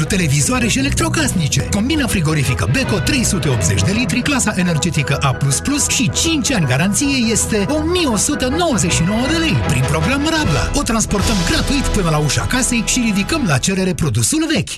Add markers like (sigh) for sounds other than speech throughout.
pentru televizoare și electrocasnice. Combina frigorifică Beko 380 de litri, clasa energetică A++ și 5 ani garanție este 1199 de lei prin program Rabla. O transportăm gratuit până la ușa casei și ridicăm la cerere produsul vechi.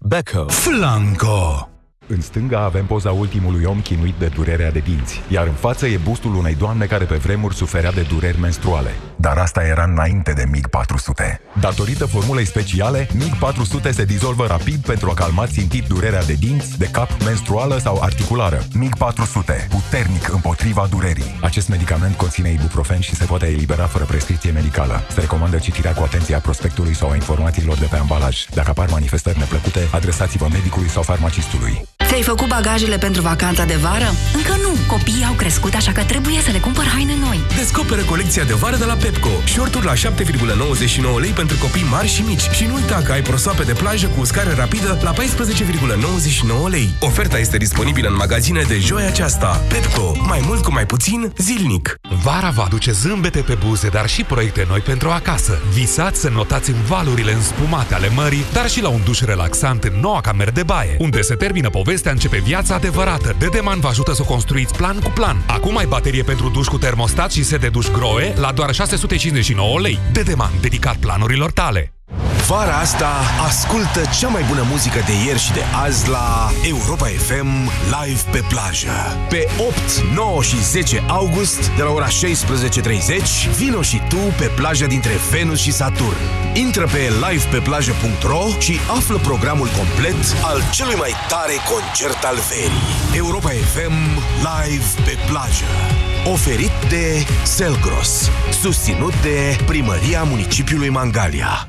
Beko Flanco în stânga avem poza ultimului om chinuit de durerea de dinți, iar în față e bustul unei doamne care pe vremuri suferea de dureri menstruale. Dar asta era înainte de MiG-400. Datorită formulei speciale, MiG-400 se dizolvă rapid pentru a calma țintit durerea de dinți, de cap, menstruală sau articulară. MiG-400, puternic împotriva durerii. Acest medicament conține ibuprofen și se poate elibera fără prescripție medicală. Se recomandă citirea cu atenție a prospectului sau a informațiilor de pe ambalaj. Dacă apar manifestări neplăcute, adresați-vă medicului sau farmacistului. Ți-ai făcut bagajele pentru vacanța de vară? Încă nu! Copiii au crescut, așa că trebuie să le cumpăr haine noi. Descoperă colecția de vară de la Pepco. Shorturi la 7,99 lei pentru copii mari și mici. Și nu uita că ai prosoape de plajă cu uscare rapidă la 14,99 lei. Oferta este disponibilă în magazine de joi aceasta. Pepco. Mai mult cu mai puțin, zilnic. Vara va aduce zâmbete pe buze, dar și proiecte noi pentru acasă. Visați să notați în valurile înspumate ale mării, dar și la un duș relaxant în noua cameră de baie, unde se termină povestea, începe viața adevărată. Dedeman vă ajută să construiți plan cu plan. Acum ai baterie pentru duș cu termostat și set de duș Groe la doar 659 lei. Dedeman, dedicat planurilor tale. Vara asta ascultă cea mai bună muzică de ieri și de azi la Europa FM Live pe plajă. Pe 8, 9 și 10 august, de la ora 16.30, vino și tu pe plaja dintre Venus și Saturn. Intră pe livepeplajă.ro și află programul complet al celui mai tare concert al verii. Europa FM Live pe plajă. Oferit de Selgros. Susținut de Primăria Municipiului Mangalia.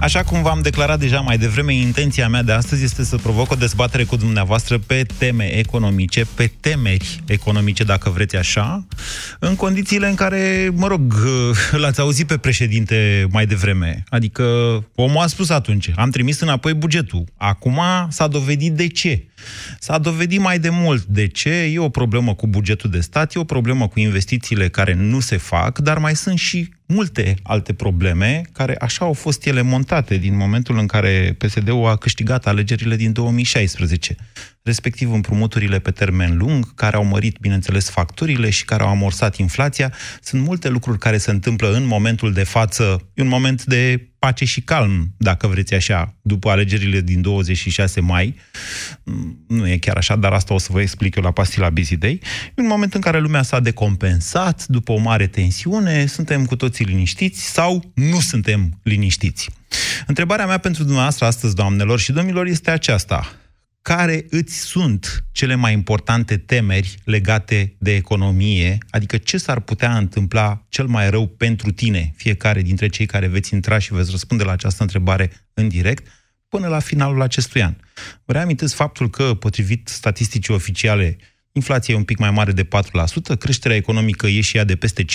Așa cum v-am declarat deja mai devreme, intenția mea de astăzi este să provoc o dezbatere cu dumneavoastră pe teme economice, pe temeri economice, dacă vreți așa, în condițiile în care, mă rog, (laughs) l-ați auzit pe președinte mai devreme. Adică omul a spus atunci, am trimis înapoi bugetul. Acum s-a dovedit de ce. S-a dovedit mai de mult de ce. E o problemă cu bugetul de stat, e o problemă cu investițiile care nu se fac, dar mai sunt și multe alte probleme care așa au fost ele montate din momentul în care PSD-ul a câștigat alegerile din 2016, respectiv împrumuturile pe termen lung, care au mărit, bineînțeles, facturile și care au amorsat inflația. Sunt multe lucruri care se întâmplă în momentul de față, un moment de pace și calm, dacă vreți așa, după alegerile din 26 mai. Nu e chiar așa, dar asta o să vă explic eu la pastila Busy Day. E un moment în care lumea s-a decompensat după o mare tensiune, suntem cu toții liniștiți sau nu suntem liniștiți. Întrebarea mea pentru dumneavoastră astăzi, doamnelor și domnilor, este aceasta care îți sunt cele mai importante temeri legate de economie, adică ce s-ar putea întâmpla cel mai rău pentru tine, fiecare dintre cei care veți intra și veți răspunde la această întrebare în direct, până la finalul acestui an. Vă reamintesc faptul că, potrivit statisticii oficiale, Inflația e un pic mai mare de 4%, creșterea economică e și ea de peste 5%,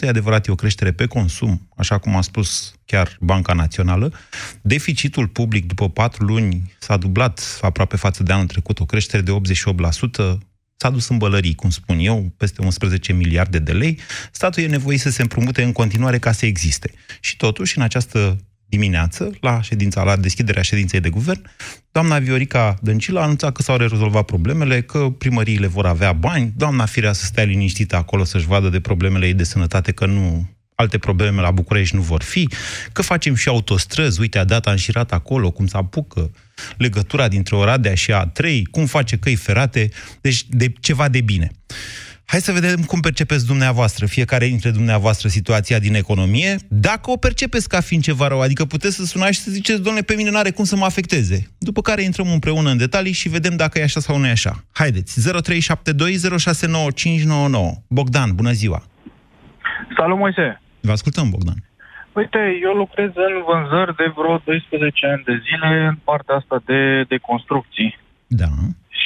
e adevărat, e o creștere pe consum, așa cum a spus chiar Banca Națională. Deficitul public după 4 luni s-a dublat aproape față de anul trecut, o creștere de 88%, s-a dus în bălării, cum spun eu, peste 11 miliarde de lei. Statul e nevoie să se împrumute în continuare ca să existe. Și totuși, în această dimineață, la ședința, la deschiderea ședinței de guvern, doamna Viorica Dăncilă a anunțat că s-au rezolvat problemele, că primăriile vor avea bani, doamna Firea să stea liniștită acolo să-și vadă de problemele ei de sănătate, că nu alte probleme la București nu vor fi, că facem și autostrăzi, uite, a dat înșirat acolo, cum se apucă legătura dintre Oradea și A3, cum face căi ferate, deci de ceva de bine. Hai să vedem cum percepeți dumneavoastră, fiecare dintre dumneavoastră, situația din economie, dacă o percepeți ca fiind ceva rău, adică puteți să sunați și să ziceți, domnule, pe mine nu are cum să mă afecteze. După care intrăm împreună în detalii și vedem dacă e așa sau nu e așa. Haideți, 0372069599. Bogdan, bună ziua! Salut, Moise! Vă ascultăm, Bogdan. Uite, eu lucrez în vânzări de vreo 12 ani de zile în partea asta de, de construcții. Da.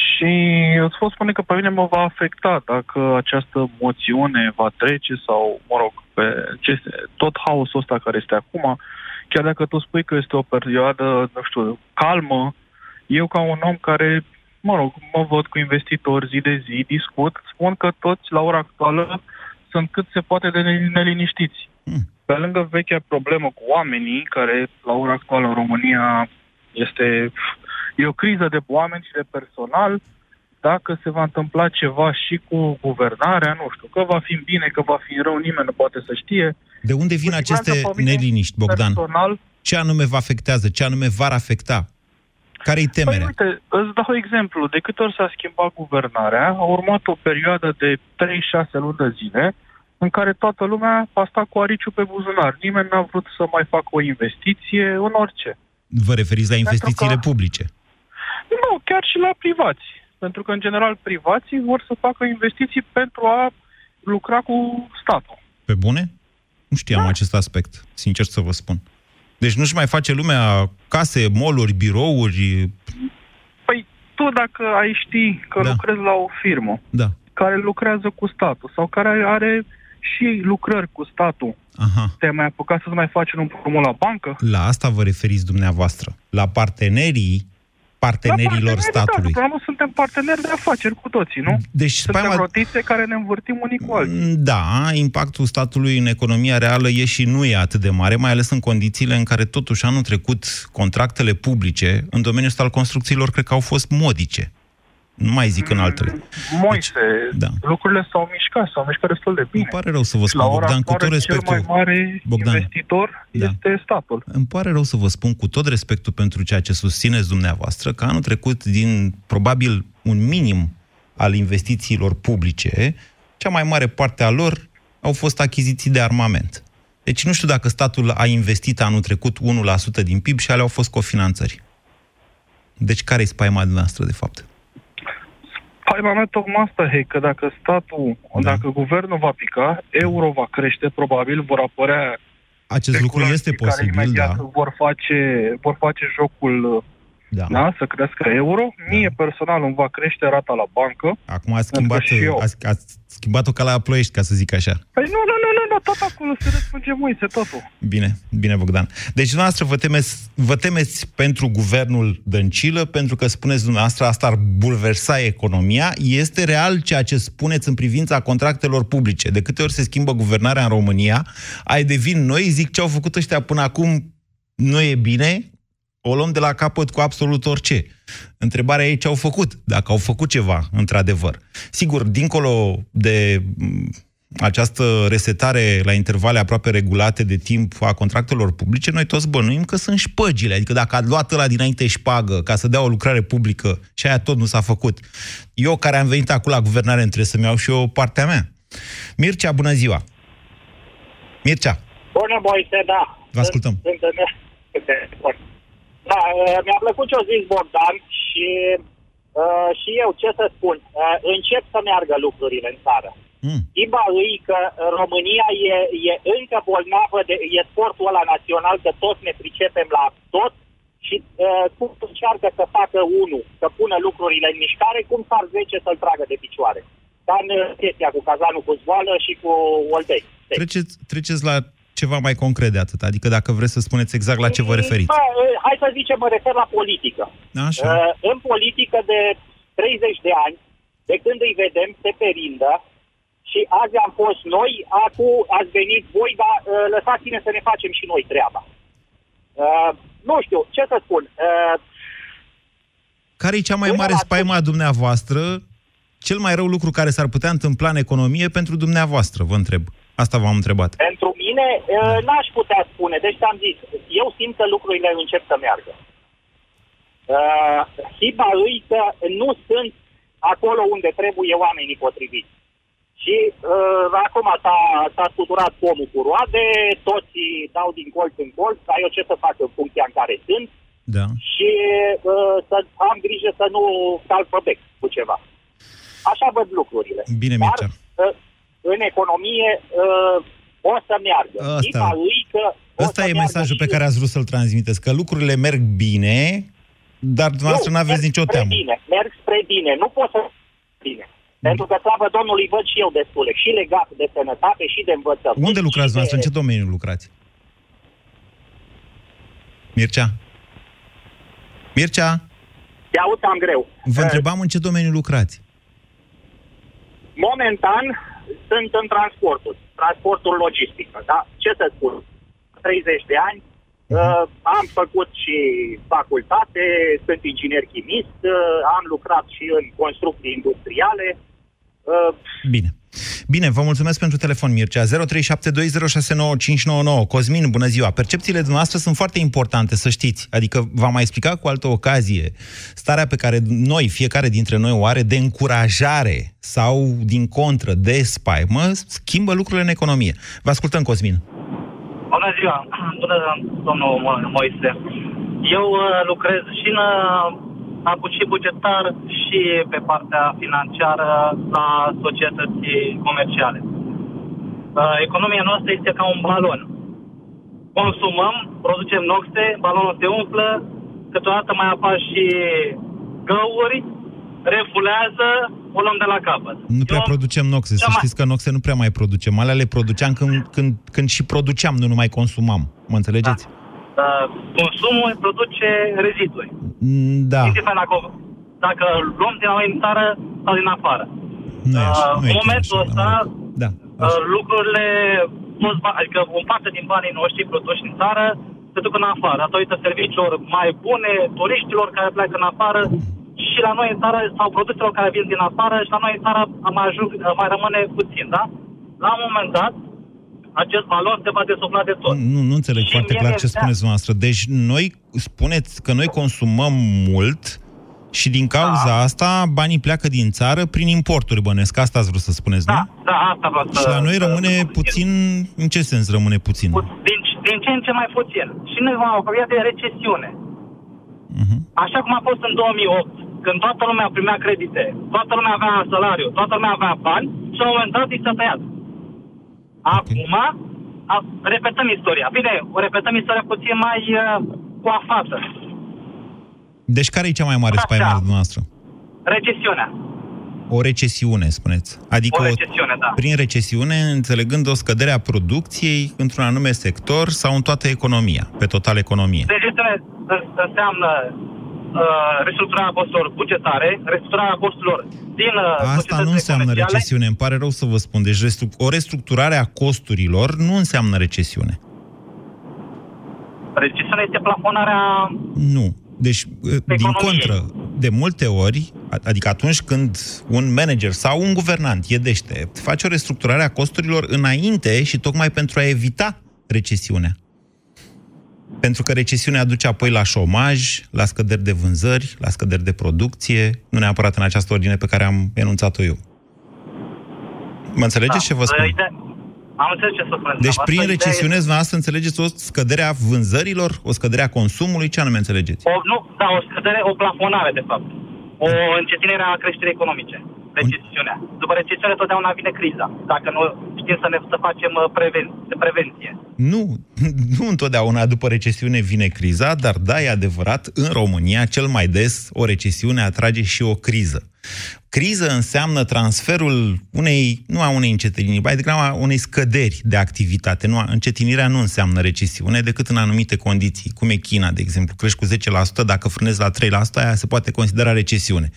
Și îți pot spune că pe mine mă va afecta dacă această moțiune va trece sau, mă rog, pe ce, tot haosul ăsta care este acum, chiar dacă tu spui că este o perioadă, nu știu, calmă, eu ca un om care, mă rog, mă văd cu investitori zi de zi, discut, spun că toți la ora actuală sunt cât se poate de neliniștiți. Hmm. Pe lângă vechea problemă cu oamenii, care la ora actuală în România este e o criză de oameni și de personal, dacă se va întâmpla ceva și cu guvernarea, nu știu, că va fi bine, că va fi rău, nimeni nu poate să știe. De unde vin Cu aceste siguranță pe mine, neliniști, Bogdan? Personal, Ce anume vă afectează? Ce anume v-ar afecta? Care-i Păi temerea? uite, îți dau exemplu. De câte ori s-a schimbat guvernarea, a urmat o perioadă de 3-6 luni de zile în care toată lumea a stat cu ariciul pe buzunar. Nimeni n-a vrut să mai facă o investiție în orice. Vă referiți la investițiile că- publice? Nu, chiar și la privați. Pentru că, în general, privații vor să facă investiții pentru a lucra cu statul. Pe bune? Nu știam Da. acest aspect, sincer să vă spun. Deci nu-și mai face lumea case, moluri, birouri... Păi, tu dacă ai ști că Da. lucrezi la o firmă Da. care lucrează cu statul sau care are și lucrări cu statul, Aha. te-ai mai apucat să-ți mai faci un împrumut la bancă? La asta vă referiți dumneavoastră. La partenerii partenerilor La parteneri, statului. Da, până la urmă suntem parteneri de afaceri cu toții, nu? Deci Suntem spaima... rotițe care ne învârtim unii cu alții. Da, impactul statului în economia reală e și nu e atât de mare, mai ales în condițiile în care totuși anul trecut contractele publice în domeniul ăsta al construcțiilor cred că au fost modice. Nu mai zic în altele. Moise, da. lucrurile s-au mișcat, s-au mișcat destul de bine. Îmi pare rău să vă Și la spun, ora Bogdan, cu tot actuală, cel respectul... mai mare Bogdan. investitor Da. este statul. Îmi pare rău să vă spun cu tot respectul pentru ceea ce susțineți dumneavoastră, că anul trecut, din probabil un minim al investițiilor publice, cea mai mare parte a lor au fost achiziții de armament. Deci nu știu dacă statul a investit anul trecut 1% din PIB și ale au fost cofinanțări. Deci care e spaima dumneavoastră, de fapt? Faima mea tocmai asta, hei, că dacă statul, Da. dacă guvernul va pica, euro va crește, probabil vor apărea Acest lucru este speculații care posibil, imediat da. vor face, vor face jocul da. da, să crească euro. Mie personal îmi va crește rata la bancă. Acum a schimbat, și eu. a, a schimbat-o ca la ploiești, ca să zic așa. Păi nu, nu, nu, nu, nu, tot acolo se răspunge Moise, totul. Bine, bine, Bogdan. Deci, dumneavoastră, vă temeți, vă temeți pentru guvernul Dăncilă, pentru că spuneți dumneavoastră, asta ar bulversa economia. Este real ceea ce spuneți în privința contractelor publice. De câte ori se schimbă guvernarea în România, ai devin noi, zic ce au făcut ăștia până acum nu e bine, o luăm de la capăt cu absolut orice. Întrebarea e ce au făcut, dacă au făcut ceva, într-adevăr. Sigur, dincolo de m, această resetare la intervale aproape regulate de timp a contractelor publice, noi toți bănuim că sunt șpăgile. Adică dacă a luat ăla dinainte șpagă ca să dea o lucrare publică și aia tot nu s-a făcut, eu care am venit acum la guvernare trebuie să-mi iau și eu partea mea. Mircea, bună ziua! Mircea, Bună, Moise, da. Vă ascultăm. Sunt, sunt în... Da, uh, mi-a plăcut ce a zis Bogdan și, uh, și eu, ce să spun, uh, încep să meargă lucrurile în țară. Mm. Iba îi că România e, e încă bolnavă, de, e sportul ăla național, că toți ne pricepem la tot și uh, cum încearcă să facă unul, să pună lucrurile în mișcare, cum s-ar 10 să-l tragă de picioare. Ca în uh, chestia cu cazanul cu zvoală și cu Oltei. treceți, treceți la ceva mai concret de atât. Adică dacă vreți să spuneți exact la ce vă referiți. Bă, uh, hai să zicem, mă refer la politică. Așa. Uh, în politică de 30 de ani, de când îi vedem, se perindă și azi am fost noi, acum ați venit voi, dar uh, lăsați-ne să ne facem și noi treaba. Uh, nu știu, ce să spun. Uh, Care e cea mai Până mare la spaima a dumneavoastră? Cel mai rău lucru care s-ar putea întâmpla în economie pentru dumneavoastră, vă întreb. Asta v-am întrebat. pentru mine, uh, n-aș putea spune. Deci am zis, eu simt că lucrurile încep să meargă. Uh, hiba îi că nu sunt acolo unde trebuie oamenii potriviți. Și uh, acum s-a, s-a scuturat pomul cu roade, toți dau din colț în colț, dar eu ce să fac în funcția în care sunt Da. și uh, să am grijă să nu calc pe bec cu ceva. Așa văd lucrurile. Bine, Dar Mircea. uh, în economie uh, o să meargă. Ăsta. Hiba îi că o Ăsta să e meargă mesajul pe și- care ați vrut să-l transmiteți, că lucrurile merg bine, dar dumneavoastră nu aveți merg nicio spre teamă. Bine, merg spre bine. Nu pot să bine. Pentru că, slavă Domnului, văd și eu destule. Și legat de sănătate și de învățământ. Unde lucrați și de- dumneavoastră? În ce domeniu lucrați? Mircea? Mircea? Te aud am greu. Vă Uh, întrebam în ce domeniu lucrați. Momentan sunt în transportul, transportul logistic. Da? Ce să spun? 30 de ani, uh, am făcut și facultate, sunt inginer chimist, uh, am lucrat și în construcții industriale. Uh, Bine. Bine, vă mulțumesc pentru telefon, Mircea. 0372069599. Cosmin, bună ziua. Percepțiile dumneavoastră sunt foarte importante, să știți. Adică v-am mai explicat cu altă ocazie starea pe care noi, fiecare dintre noi o are de încurajare sau, din contră, de spaimă, schimbă lucrurile în economie. Vă ascultăm, Cosmin. Bună ziua, bună domnul Mo- Moise. Eu uh, lucrez și în uh, abut și bugetar și pe partea financiară a societății comerciale. Uh, economia noastră este ca un balon. Consumăm, producem noxe, balonul se umflă, câteodată mai apar și găuri, refulează, o luăm de la capăt. Nu prea Eu- producem noxe. Să cea mai- știți că noxe nu prea mai producem. Alea le produceam când, când, când și produceam, nu numai consumam. Mă înțelegeți? Uh, consumul produce reziduri. Mm, Da. Indiferent dacă, dacă luăm din la în țară sau din afară. Nu e așa. Uh, Nu e în chiar momentul așa, ăsta, dar mă rog. Da. uh, lucrurile, toți ba- adică o parte din banii noștri produși în țară se duc în afară, datorită serviciilor mai bune, turiștilor care pleacă în afară și la noi în țară, sau produselor care vin din afară și la noi în țară mai, ajung, mai rămâne puțin, da? La un moment dat, acest balon se va desufla de tot. Nu, nu înțeleg Și foarte mie clar mi-e ce teamă. spuneți dumneavoastră. Deci noi spuneți că noi consumăm mult și din cauza Da. asta banii pleacă din țară prin importuri, bănesc. Asta ați vrut să spuneți, Da, nu? da, asta vreau să... Și la noi să- rămâne să- puțin... În ce sens rămâne puțin? Din, din ce în ce mai puțin. Și noi vom apropia de recesiune. Mhm. Așa cum a fost în 2008, când toată lumea primea credite, toată lumea avea salariu, toată lumea avea bani și la un moment dat i s-a tăiat. Acum, a, repetăm istoria. Bine, o repetăm istoria puțin mai uh, coafată. Deci care e cea mai mare Așa. spaimă a dumneavoastră? Recesiunea. O recesiune, spuneți. Adică O recesiune, da. prin recesiune, înțelegând o scădere a producției într-un anume sector sau în toată economia, pe total economie. Recesiune în- înseamnă uh, restructurarea costurilor bugetare, restructurarea costurilor din uh, Asta societățile nu înseamnă comerciale. recesiune, îmi pare rău să vă spun. Deci restru- o restructurare a costurilor nu înseamnă recesiune. Recesiunea este plafonarea Nu. Deci, din contră, de multe ori, a- adică atunci când un manager sau un guvernant e deștept, face o restructurare a costurilor înainte și tocmai pentru a evita recesiunea. Pentru că recesiunea aduce apoi la șomaj, la scăderi de vânzări, la scăderi de producție, nu neapărat în această ordine pe care am enunțat-o eu. Mă înțelegeți ce vă spun? Uh, ide- Am înțeles ce să spuneți. Deci, dumneavoastră. prin Ideea recesiune, este- dumneavoastră înțelegeți o scădere a vânzărilor, o scădere a consumului, ce anume înțelegeți? O, nu, da, o scădere, o plafonare, de fapt. O încetinere a creșterii economice. Recesiunea. După recesiune, totdeauna vine criza. Dacă nu știm să ne să facem uh, preven, prevenție. Nu, (laughs) nu întotdeauna după recesiune vine criza, dar da, e adevărat, în România, cel mai des, o recesiune atrage și o criză. Criză înseamnă transferul unei, nu a unei încetiniri, mai degrabă a unei scăderi de activitate. Nu, încetinirea nu înseamnă recesiune decât în anumite condiții, cum e China, de exemplu. Crești cu 10%, dacă frânezi la 3%, aia se poate considera recesiune.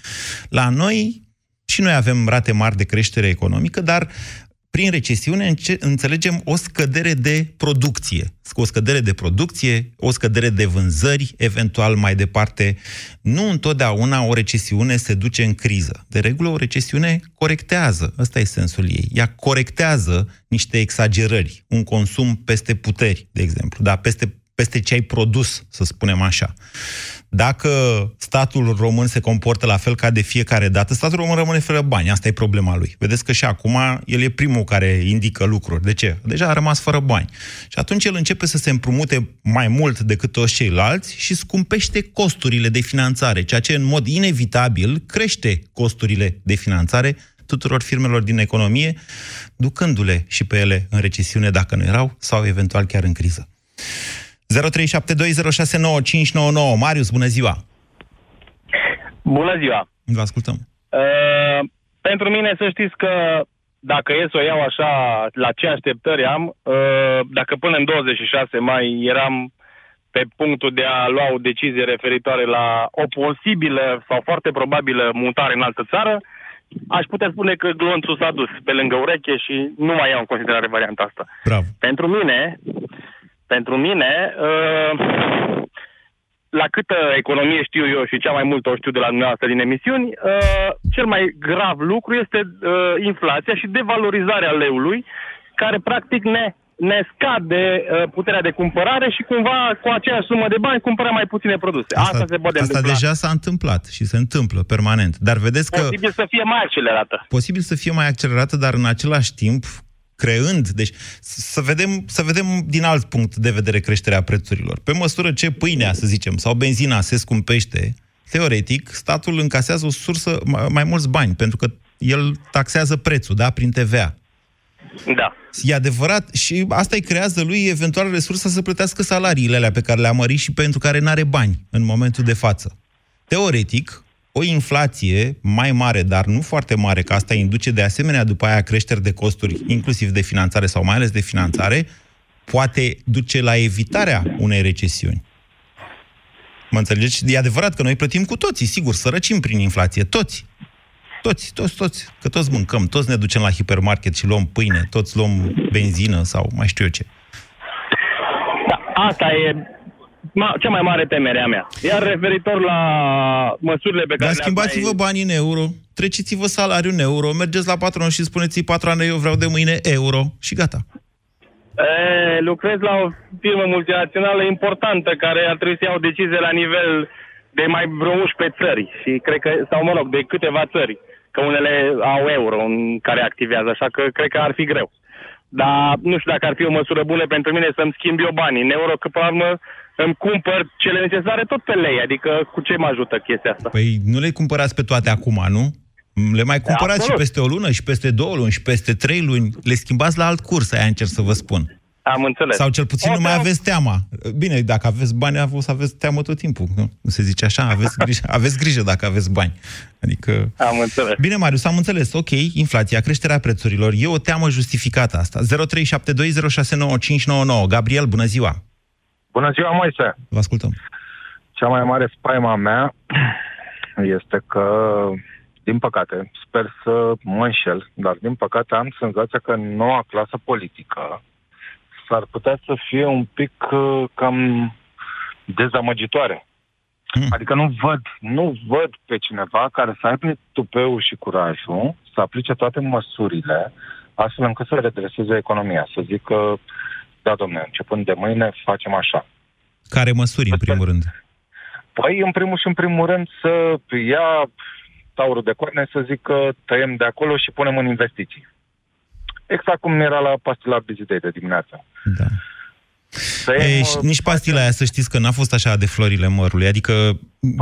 La noi, și noi avem rate mari de creștere economică, dar prin recesiune înce- înțelegem o scădere de producție. O scădere de producție, o scădere de vânzări, eventual mai departe. Nu întotdeauna o recesiune se duce în criză. De regulă, o recesiune corectează. Ăsta e sensul ei. Ea corectează niște exagerări. Un consum peste puteri, de exemplu. Da, peste peste ce ai produs, să spunem așa. Dacă statul român se comportă la fel ca de fiecare dată, statul român rămâne fără bani. Asta e problema lui. Vedeți că și acum el e primul care indică lucruri. De ce? Deja a rămas fără bani. Și atunci el începe să se împrumute mai mult decât toți ceilalți și scumpește costurile de finanțare, ceea ce în mod inevitabil crește costurile de finanțare tuturor firmelor din economie, ducându-le și pe ele în recesiune dacă nu erau, sau eventual chiar în criză. 0372069599. Marius, bună ziua! Bună ziua! Vă ascultăm. Uh, pentru mine să știți că dacă e să o iau așa la ce așteptări am, uh, dacă până în 26 mai eram pe punctul de a lua o decizie referitoare la o posibilă sau foarte probabilă mutare în altă țară, aș putea spune că glonțul s-a dus pe lângă ureche și nu mai iau în considerare varianta asta. Bravo. Pentru mine, pentru mine, uh, la câtă economie știu eu și cea mai mult o știu de la dumneavoastră din emisiuni, uh, cel mai grav lucru este uh, inflația și devalorizarea leului, care practic ne ne scade uh, puterea de cumpărare și cumva cu aceeași sumă de bani cumpărăm mai puține produse. Asta, asta se poate Asta întâmpla. deja s-a întâmplat și se întâmplă permanent. Dar vedeți că... Posibil să fie mai accelerată. Posibil să fie mai accelerată, dar în același timp creând, deci să vedem, să vedem din alt punct de vedere creșterea prețurilor. Pe măsură ce pâinea, să zicem, sau benzina se scumpește, teoretic, statul încasează o sursă, mai, mai mulți bani, pentru că el taxează prețul, da, prin TVA. Da. E adevărat și asta îi creează lui eventual resursa să plătească salariile alea pe care le-a mărit și pentru care nu are bani în momentul de față. Teoretic, o inflație mai mare, dar nu foarte mare, că asta induce de asemenea după aia creșteri de costuri, inclusiv de finanțare sau mai ales de finanțare, poate duce la evitarea unei recesiuni. Mă înțelegeți? E adevărat că noi plătim cu toții, sigur, sărăcim prin inflație, toți. Toți, toți, toți. Că toți mâncăm, toți ne ducem la hipermarket și luăm pâine, toți luăm benzină sau mai știu eu ce. Da, asta e ma, cea mai mare temere a mea. Iar referitor la măsurile pe care Dar le-ați schimbați-vă banii în euro, treceți-vă salariul în euro, mergeți la patron și spuneți-i, patroane, eu vreau de mâine euro și gata. E, lucrez la o firmă multinațională importantă care ar trebui să ia o decizie la nivel de mai vreo 11 țări și cred că, sau mă rog, de câteva țări, că unele au euro în care activează, așa că cred că ar fi greu. Dar nu știu dacă ar fi o măsură bună pentru mine să-mi schimb eu banii în euro, că pe la urmă îmi cumpăr cele necesare tot pe lei, adică cu ce mă ajută chestia asta? Păi nu le cumpărați pe toate acum, nu? Le mai cumpărați și Absolut. peste o lună, și peste două luni, și peste trei luni. Le schimbați la alt curs, aia încerc să vă spun. Am înțeles. Sau cel puțin O, nu mai da. aveți teama. Bine, dacă aveți bani, o să aveți teamă tot timpul. Nu, nu se zice așa, aveți grijă, (laughs) aveți grijă dacă aveți bani. Adică... Am înțeles. Bine, Marius, am înțeles. Ok, inflația, creșterea prețurilor. E o teamă justificată asta. 0372069599. Gabriel, bună ziua! Bună ziua, Moise! Vă ascultăm. Cea mai mare spaima mea (clears throat) este că, din păcate, sper să mă înșel, dar din păcate am senzația că noua clasă politică s-ar putea să fie un pic uh, cam dezamăgitoare. Adică nu văd, nu văd pe cineva care să aibă tupeul și curajul să aplice toate măsurile astfel încât să redreseze economia. Să zică, da, domnule, începând de mâine facem așa. Care măsuri, în primul rând? Păi, în primul și în primul rând, să ia taurul de coarne, să zic că tăiem de acolo și punem în investiții. Exact cum era la pastila bizidei de dimineață. Da. Tăiem, Ei, și nici pastila aia, să știți că n-a fost așa de florile mărului. Adică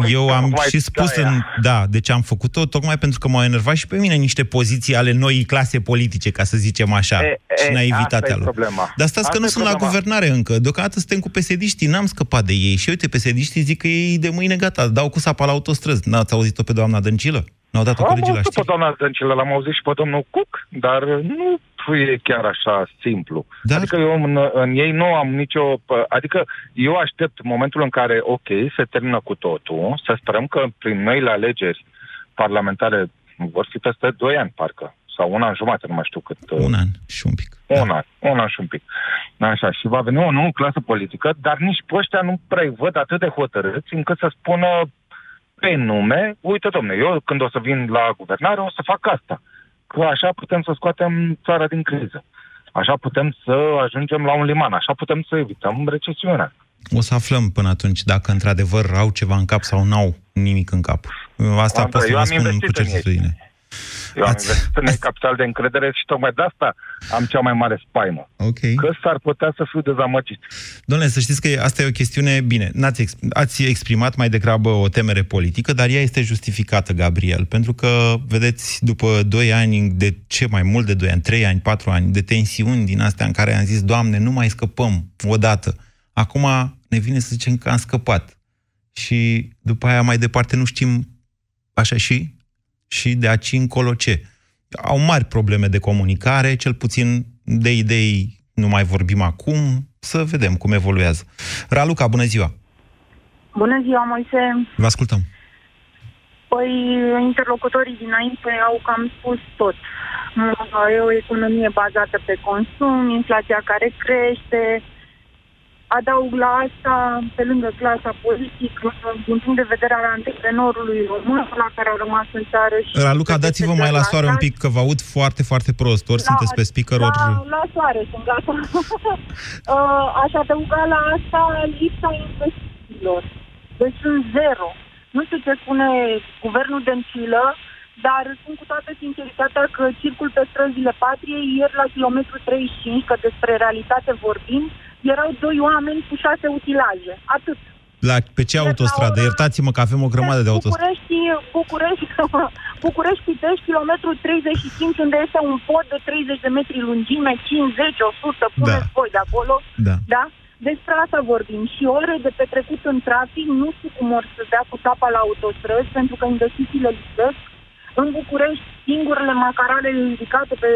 eu am tocmai și spus de-aia. în... Da, deci am făcut-o tocmai pentru că m-au enervat și pe mine niște poziții ale noii clase politice, ca să zicem așa, E, și e, naivitatea asta e lor. problema. Dar stați că Asta nu e sunt la problema. guvernare încă. Deocamdată suntem cu pesediștii, n-am scăpat de ei. Și uite, pesediștii zic că ei de mâine gata, dau cu sapa la autostrăzi. N-ați auzit-o pe doamna Dăncilă? N-au dat-o Am colegii la auzit știri? pe doamna Dăncilă, l-am auzit și pe domnul Cuc, dar nu e chiar așa simplu. Dar... Adică eu în, în ei nu am nicio... Adică eu aștept momentul în care, ok, se termină cu totul, să sperăm că prin noile alegeri parlamentare vor fi peste 2 ani, parcă, sau un an jumate, nu mai știu cât. Un an și un pic. Un an, un an și un pic. Așa, și va veni o nouă clasă politică, dar nici pe ăștia nu prea văd atât de hotărâți încât să spună pe nume, uite domne, eu când o să vin la guvernare o să fac asta. Că așa putem să scoatem țara din criză. Așa putem să ajungem la un liman, așa putem să evităm recesiunea. O să aflăm până atunci dacă într-adevăr au ceva în cap sau n-au nimic în cap. Asta Andrei, pot să eu vă am spun cu investit în ei. certitudine. Eu am Ați- investit în ei capital de încredere și tocmai de asta am cea mai mare spaimă. Ok. Că s-ar putea să fiu dezamăgit. Domnule, să știți că asta e o chestiune, bine, n-ați ex- ați exprimat mai degrabă o temere politică, dar ea este justificată, Gabriel, pentru că, vedeți, după 2 ani, de ce mai mult de 2 ani, 3 ani, 4 ani, de tensiuni din astea în care am zis, Doamne, nu mai scăpăm odată. Acum ne vine să zicem că am scăpat. Și după aia mai departe nu știm așa și? Și de aici încolo ce? Au mari probleme de comunicare, cel puțin de idei nu mai vorbim acum, să vedem cum evoluează. Raluca, bună ziua! Bună ziua, Moise! Vă ascultăm! Păi, interlocutorii dinainte au cam spus tot. E o economie bazată pe consum, inflația care crește, Adaug la asta, pe lângă clasa politică, din punct de vedere al antreprenorului român, la care au rămas în țară și... Raluca, dați-vă mai la soare un pic, că vă aud foarte, foarte prost. Ori la, sunteți pe speaker, ori... La, la soare, sunt gata. (laughs) Uh, aș adăuga la asta lipsa investițiilor. Deci sunt zero. Nu știu ce spune guvernul Dencilă, dar spun cu toată sinceritatea că circul pe străzile patriei ieri la kilometru 35, că despre realitate vorbim, erau doi oameni cu șase utilaje. Atât. La, pe ce autostradă? Iertați-mă că avem o grămadă de autostradă. București, București, (laughs) București Pitești, kilometru 35, unde este un pod de 30 de metri lungime, 50, 100, puneți da. voi de acolo. Da. da? Despre asta vorbim. Și ore de petrecut în trafic, nu știu cum or să dea cu tapa la autostrăzi, pentru că investițiile lipsesc. În București, singurele macarale ridicate pe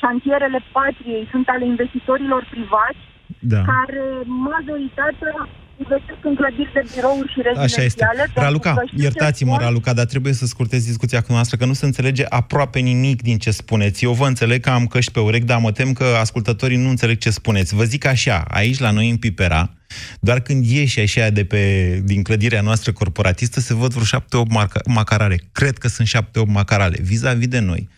șantierele patriei sunt ale investitorilor privați, da. care majoritatea investesc în clădiri de birouri și rezidențiale. Așa este. Raluca, iertați-mă, Raluca, dar trebuie să scurtez discuția cu noastră, că nu se înțelege aproape nimic din ce spuneți. Eu vă înțeleg că am căști pe urechi, dar mă tem că ascultătorii nu înțeleg ce spuneți. Vă zic așa, aici la noi în Pipera, doar când ieși așa de pe, din clădirea noastră corporatistă, se văd vreo șapte-opt macarale. Cred că sunt șapte-opt macarale. Vis-a-vis de noi.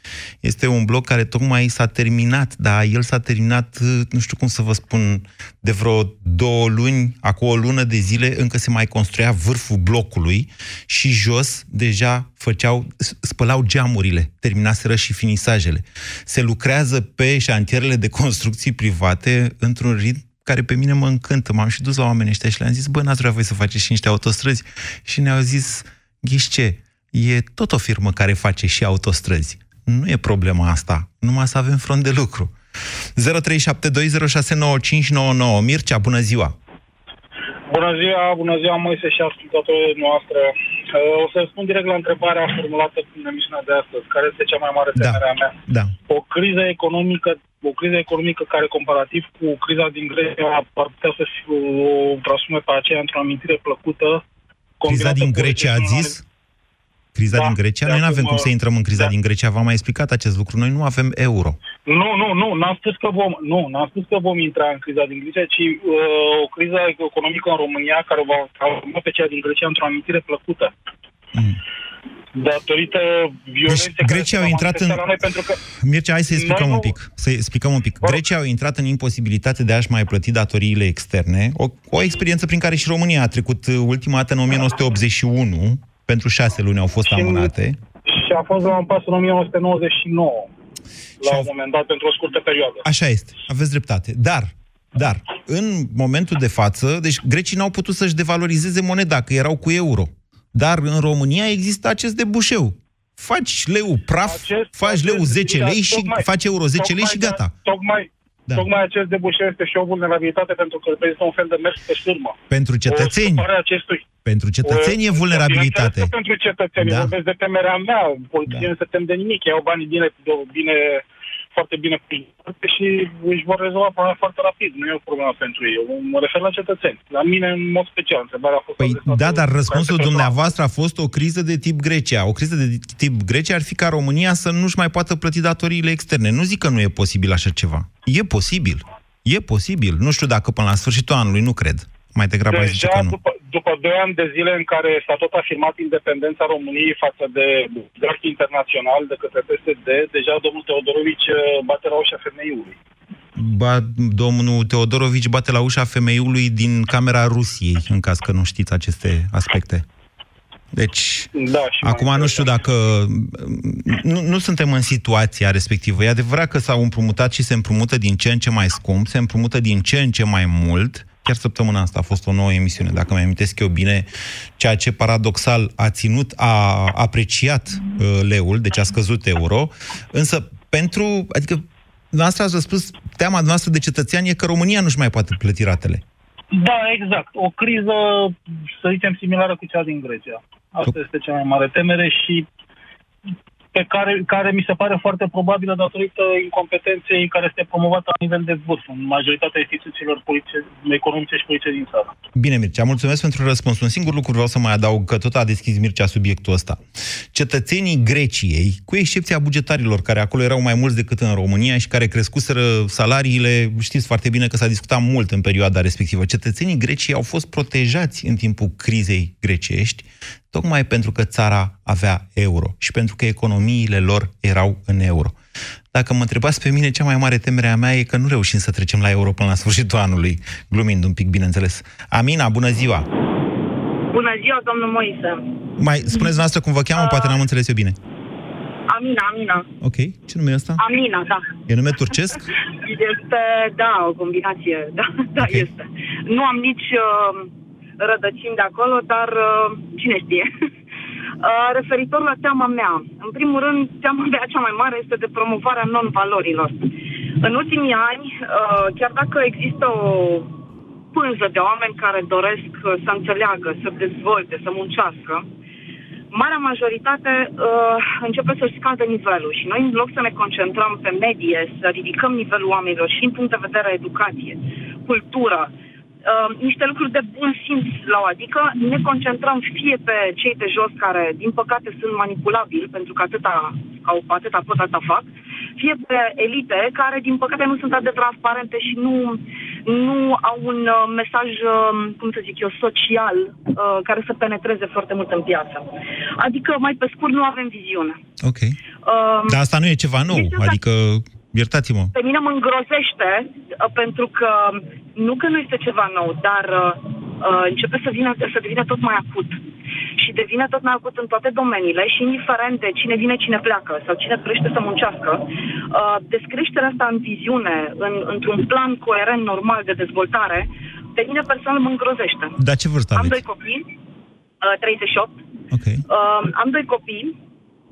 Este un bloc care tocmai s-a terminat, dar el s-a terminat, nu știu cum să vă spun, de vreo două luni, acum o lună de zile, încă se mai construia vârful blocului și jos deja făceau, spălau geamurile, terminaseră și finisajele. Se lucrează pe șantierele de construcții private într-un ritm care pe mine mă încântă. M-am și dus la oamenii ăștia și le-am zis, bă, n-ați vrea voi să faceți și niște autostrăzi? Și ne-au zis, ghiși ce, e tot o firmă care face și autostrăzi. Nu e problema asta, numai să avem front de lucru. 0372069599 Mircea, bună ziua! Bună ziua, bună ziua, Moise și ascultătorii noastre. O să răspund direct la întrebarea formulată în emisiunea de astăzi. Care este cea mai mare temere a mea? Da. O criză economică o criză economică care, comparativ cu criza din Grecia, ar putea să o transforme pe aceea într-o amintire plăcută. Criza din Grecia, a zis? Criza da, din Grecia? Noi nu avem cum să intrăm în criza da. din Grecia. V-am mai explicat acest lucru. Noi nu avem euro. Nu, nu, nu. N-am spus că vom, nu, n-am spus că vom intra în criza din Grecia, ci uh, o criză economică în România care va transforma pe cea din Grecia într-o amintire plăcută. Mm datorită violenței deci, Grecia au intrat în... Noi, pentru că Mircea, hai să explicăm un pic. Să explicăm un pic. Grecia au intrat în imposibilitate de a-și mai plăti datoriile externe, o, o experiență prin care și România a trecut ultima dată în 1981, pentru șase luni au fost și, amânate. Și a fost la un pas în 1999, la un moment dat, pentru o scurtă perioadă. Așa este, aveți dreptate. Dar, dar, în momentul de față, deci grecii n-au putut să-și devalorizeze moneda, că erau cu euro. Dar în România există acest debușeu. Faci leu praf, acest, faci leu 10 lei și tocmai, faci euro 10 lei și gata. Tocmai, da. Tocmai acest debușeu este și o vulnerabilitate pentru că reprezintă un fel de mers pe sârmă. Pentru cetățeni. acestui. Pentru cetățeni e vulnerabilitate. Pentru cetățeni. Da. Vorbesc de temerea mea. Politicienii da. se tem de nimic. Iau banii bine, bine foarte bine planificate și își vor rezolva problema foarte rapid. Nu e o problemă pentru ei. Eu mă refer la cetățeni. La mine, în mod special, întrebarea a fost... Păi da, dar răspunsul dumneavoastră a fost o criză de tip Grecia. O criză de tip Grecia ar fi ca România să nu-și mai poată plăti datoriile externe. Nu zic că nu e posibil așa ceva. E posibil. E posibil. Nu știu dacă până la sfârșitul anului, nu cred. Mai degrabă Deja, zice că nu. După, după doi ani de zile în care s-a tot afirmat independența României față de drag internațional de către PSD, deja domnul Teodorovici uh, bate la ușa femeiului. Ba, domnul Teodorovici bate la ușa femeiului din Camera Rusiei, în caz că nu știți aceste aspecte. Deci, da, acum nu știu dacă... Nu, nu suntem în situația respectivă. E adevărat că s-au împrumutat și se împrumută din ce în ce mai scump, se împrumută din ce în ce mai mult, Chiar săptămâna asta a fost o nouă emisiune, dacă mi amintesc eu bine, ceea ce paradoxal a ținut, a apreciat uh, leul, deci a scăzut euro, însă pentru, adică noastră ați răspuns, teama noastră de cetățean e că România nu-și mai poate plăti ratele. Da, exact. O criză, să zicem, similară cu cea din Grecia. Asta este cea mai mare temere și pe care, care mi se pare foarte probabilă datorită incompetenței care este promovată la nivel de vârf în majoritatea instituțiilor poliție, economice și politice din țară. Bine, Mircea, mulțumesc pentru răspuns. Un singur lucru vreau să mai adaug, că tot a deschis Mircea subiectul ăsta. Cetățenii Greciei, cu excepția bugetarilor, care acolo erau mai mulți decât în România și care crescuseră salariile, știți foarte bine că s-a discutat mult în perioada respectivă, cetățenii Greciei au fost protejați în timpul crizei grecești tocmai pentru că țara avea euro și pentru că economiile lor erau în euro. Dacă mă întrebați pe mine, cea mai mare temere a mea e că nu reușim să trecem la euro până la sfârșitul anului, glumind un pic, bineînțeles. Amina, bună ziua! Bună ziua, domnul Moise! Mai spuneți noastră cum vă cheamă, uh, poate n-am înțeles eu bine. Amina, Amina. Ok, ce nume e ăsta? Amina, da. E nume turcesc? (laughs) Este, da, o combinație, da, da okay. este. Nu am nici... Uh, rădăcini de acolo, dar uh, cine știe. (laughs) Uh, referitor la teama mea, în primul rând, teama mea cea mai mare este de promovarea non-valorilor. În ultimii ani, uh, chiar dacă există o pânză de oameni care doresc să înțeleagă, să dezvolte, să muncească, marea majoritate uh, începe să-și scadă nivelul și noi, în loc să ne concentrăm pe medie, să ridicăm nivelul oamenilor și în punct de vedere educație, cultură, uh, niște lucruri de bun simț la o adică, ne concentrăm fie pe cei de jos care, din păcate, sunt manipulabili, pentru că atâta, au, atâta pot, atâta fac, fie pe elite care, din păcate, nu sunt atât de transparente și nu, nu au un uh, mesaj, uh, cum să zic eu, social, uh, care să penetreze foarte mult în piață. Adică, mai pe scurt, nu avem viziune. Ok. Uh, Dar asta nu e ceva nou, adică Iertați-mă. Pe mine mă îngrozește uh, pentru că nu că nu este ceva nou, dar uh, uh, începe să, vină, să devină tot mai acut. Și devine tot mai acut în toate domeniile și indiferent de cine vine, cine pleacă sau cine dorește să muncească, uh, descreșterea asta în viziune, în, într-un plan coerent, normal de dezvoltare, pe mine personal mă îngrozește. Dar ce vârstă aveți? Am doi copii, uh, 38. Okay. Uh, am doi copii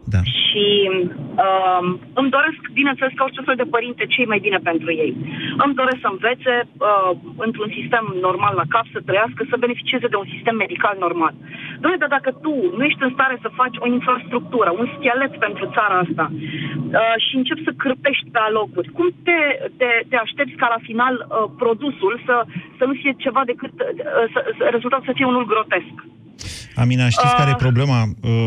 da. Și uh, îmi doresc, bineînțeles, ca orice fel de părinte, cei mai bine pentru ei. Îmi doresc să învețe uh, într-un sistem normal la cap, să trăiască, să beneficieze de un sistem medical normal. Doamne, dar dacă tu nu ești în stare să faci o infrastructură, un schelet pentru țara asta uh, și începi să cârpești pe alocuri, cum te, te, te aștepți ca la final uh, produsul să, să nu fie ceva decât, uh, să, să, rezultatul să fie unul grotesc? Amina, știți uh... care e problema? Uh,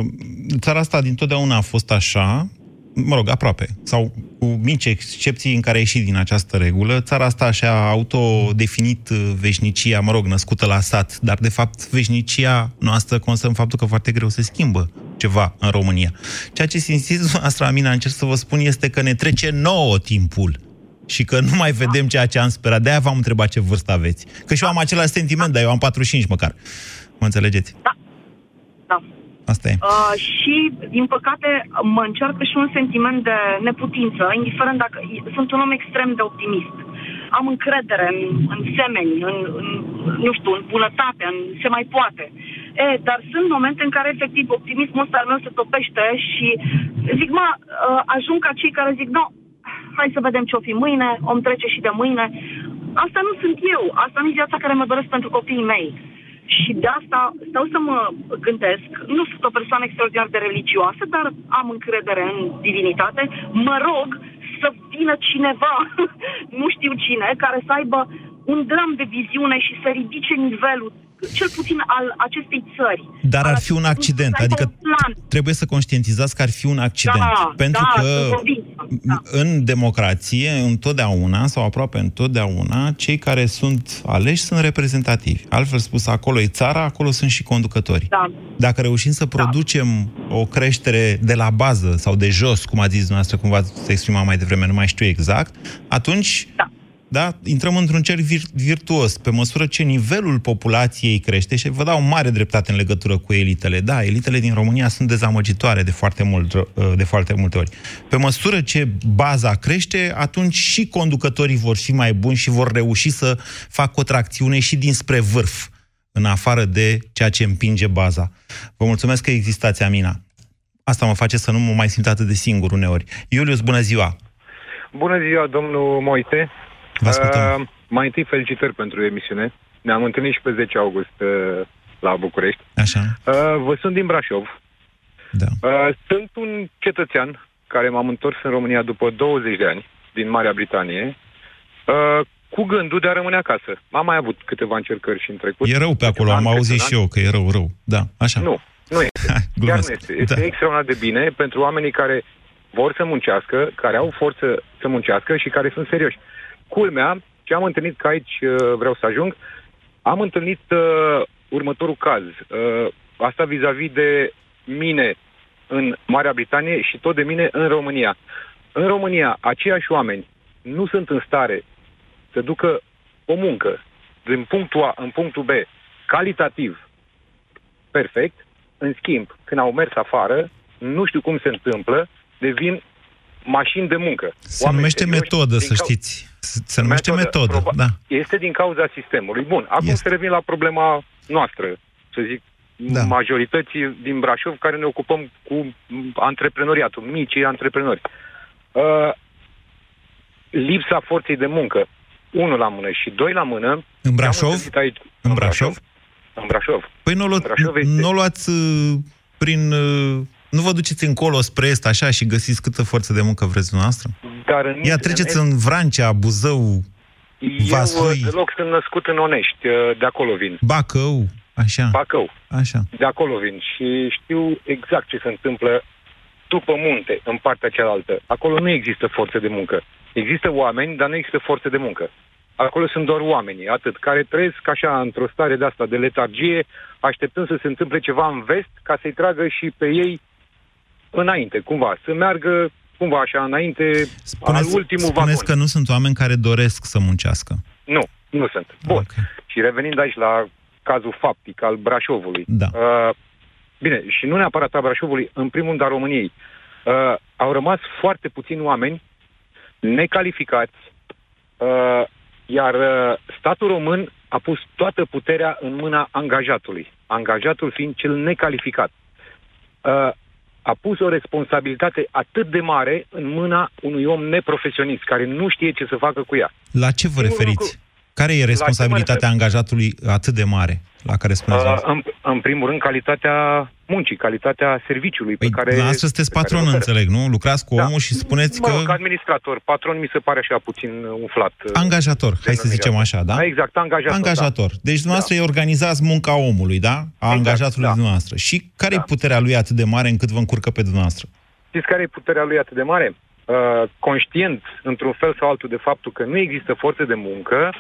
țara asta dintotdeauna a fost așa, mă rog, aproape, sau cu mici excepții în care a ieșit din această regulă. Țara asta și-a autodefinit uh, veșnicia, mă rog, născută la sat, dar de fapt veșnicia noastră constă în faptul că foarte greu se schimbă ceva în România. Ceea ce simțiți noastră, Amina, încerc să vă spun, este că ne trece nouă timpul și că nu mai vedem ceea ce am sperat. De-aia v-am întrebat ce vârstă aveți. Că și eu am același sentiment, dar eu am 45 măcar. Mă înțelegeți? Da. Da. Asta e. Uh, și, din păcate, mă încearcă și un sentiment de neputință, indiferent dacă... Sunt un om extrem de optimist. Am încredere în, în semeni, în, în, nu știu, în bunătate, în se mai poate. E, dar sunt momente în care, efectiv, optimismul ăsta al meu se topește și zic, mă, uh, ajung ca cei care zic, no, hai să vedem ce o fi mâine, om trece și de mâine. Asta nu sunt eu, asta nu e viața care mă doresc pentru copiii mei. Și de asta stau să mă gândesc, nu sunt o persoană extraordinar de religioasă, dar am încredere în divinitate. Mă rog să vină cineva, (laughs) nu știu cine, care să aibă un dram de viziune și să ridice nivelul cel puțin al acestei țări. Dar ar fi un accident, adică trebuie să conștientizați că ar fi un accident. Da, pentru da, că da. în democrație, întotdeauna sau aproape întotdeauna, cei care sunt aleși sunt reprezentativi. Altfel spus, acolo e țara, acolo sunt și conducători. Da. Dacă reușim să producem da. o creștere de la bază sau de jos, cum a zis dumneavoastră, cum v-ați exprimat mai devreme, nu mai știu exact, atunci da da? intrăm într-un cer vir- virtuos, pe măsură ce nivelul populației crește și vă dau mare dreptate în legătură cu elitele. Da, elitele din România sunt dezamăgitoare de foarte, mult, uh, de foarte multe ori. Pe măsură ce baza crește, atunci și conducătorii vor fi mai buni și vor reuși să facă o tracțiune și dinspre vârf, în afară de ceea ce împinge baza. Vă mulțumesc că existați, Amina. Asta mă face să nu mă mai simt atât de singur uneori. Iulius, bună ziua! Bună ziua, domnul Moise. Vă ascultăm. Uh, mai întâi felicitări pentru emisiune. Ne-am întâlnit și pe 10 august uh, la București. Așa. Uh, vă sunt din Brașov. Da. Uh, sunt un cetățean care m-am întors în România după 20 de ani din Marea Britanie, uh, cu gândul de a rămâne acasă. Am mai avut câteva încercări și în trecut. E rău pe acolo, am auzit și eu că e rău, rău. Da, așa. Nu, nu este. (laughs) Chiar glumesc. nu este. Este Da. extraordinar de bine pentru oamenii care vor să muncească, care au forță să muncească și care sunt serioși. Culmea, ce am întâlnit, că aici uh, vreau să ajung, am întâlnit uh, următorul caz. Uh, asta vis-a-vis de mine în Marea Britanie și tot de mine în România. În România, aceiași oameni nu sunt în stare să ducă o muncă din punctul A în punctul B calitativ perfect, în schimb, când au mers afară, nu știu cum se întâmplă, devin mașini de muncă. Se numește metodă, să știți. Se se numește metodă, proba- da. Este din cauza sistemului. Bun, acum este. să revin la problema noastră, să zic, da. majorității din Brașov care ne ocupăm cu m, antreprenoriatul, micii antreprenori. Uh, lipsa forței de muncă, unul la mână și doi la mână. În Brașov? am întâlnit Aici, În Brașov? În Brașov. Păi nu o luați, nu o luați uh, prin... uh, Nu vă duceți încolo spre est, așa, și găsiți câtă forță de muncă vreți dumneavoastră? Dar în, Ia, treceți în Vrancea, Buzău, Eu Vaslui, uh, deloc sunt născut în Onești, uh, de acolo vin. Bacău, așa. Bacău. Așa. De acolo vin și știu exact ce se întâmplă după munte, în partea cealaltă. Acolo nu există forță de muncă. Există oameni, dar nu există forță de muncă. Acolo sunt doar oamenii, atât, care trăiesc așa într-o stare de asta, de letargie, așteptând să se întâmple ceva în vest, ca să-i tragă și pe ei înainte, cumva, să meargă cumva așa înainte, Spuneți, al ultimul spuneți vagon. că nu sunt oameni care doresc să muncească. Nu, nu sunt. Bun. Okay. Și revenind aici la cazul faptic al Brașovului. Da. Uh, bine, și nu neapărat a Brașovului, în primul rând a României. Uh, au rămas foarte puțini oameni necalificați, uh, iar uh, statul român a pus toată puterea în mâna angajatului. Angajatul fiind cel necalificat. Uh, a pus o responsabilitate atât de mare în mâna unui om neprofesionist, care nu știe ce să facă cu ea. La ce vă referiți? Care e responsabilitatea angajatului atât de mare la care spuneți? Uh, în, în primul rând, calitatea muncii, calitatea serviciului pe care... Dumneavoastră sunteți pe care patron, îl oferă. înțeleg, nu? Lucrați cu Da. omul și spuneți mă că... rog, administrator, patron mi se pare așa puțin umflat. uh, Angajator, hai să zicem așa, da? Exact, angajator. Angajator. Deci dumneavoastră îi organizați munca omului, da? A angajatului da. dumneavoastră. Și care e puterea lui atât de mare încât vă încurcă pe dumneavoastră? Știți care e puterea lui atât de mare? Uh, conștient, într-un fel sau altul, de faptul că nu există forțe de muncă,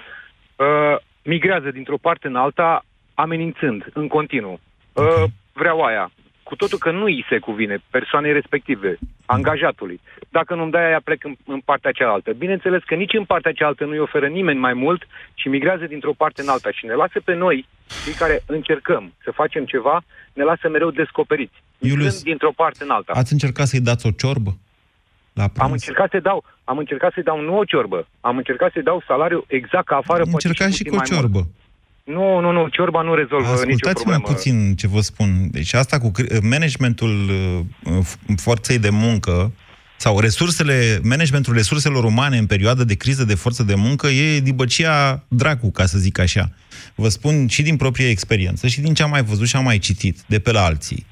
uh, migrează dintr-o parte în alta, amenințând în continuu. Uh, vreau aia. Cu totul că nu îi se cuvine persoanei respective, angajatului. Dacă nu-mi dai aia, plec în, în partea cealaltă. Bineînțeles că nici în partea cealaltă nu-i oferă nimeni mai mult și migrează dintr-o parte în alta. Și ne lasă pe noi, cei care încercăm să facem ceva, ne lasă mereu descoperiți. Migrând dintr-o parte în alta. Ați încercat să-i dați o ciorbă? La Am încercat să dau, am încercat să dau nu o ciorbă, am încercat să dau salariu exact ca afară. poate Încercați și puțin cu o mai mult. ciorbă. Nu, nu, nu, ciorba nu rezolvă nicio Ascultați-mă problemă. puțin ce vă spun. Deci asta cu cri- managementul uh, f- forței de muncă sau resursele, managementul resurselor umane în perioadă de criză de forță de muncă e dibăcia dracu, ca să zic așa. Vă spun și din proprie experiență și din ce am mai văzut și am mai citit de pe la alții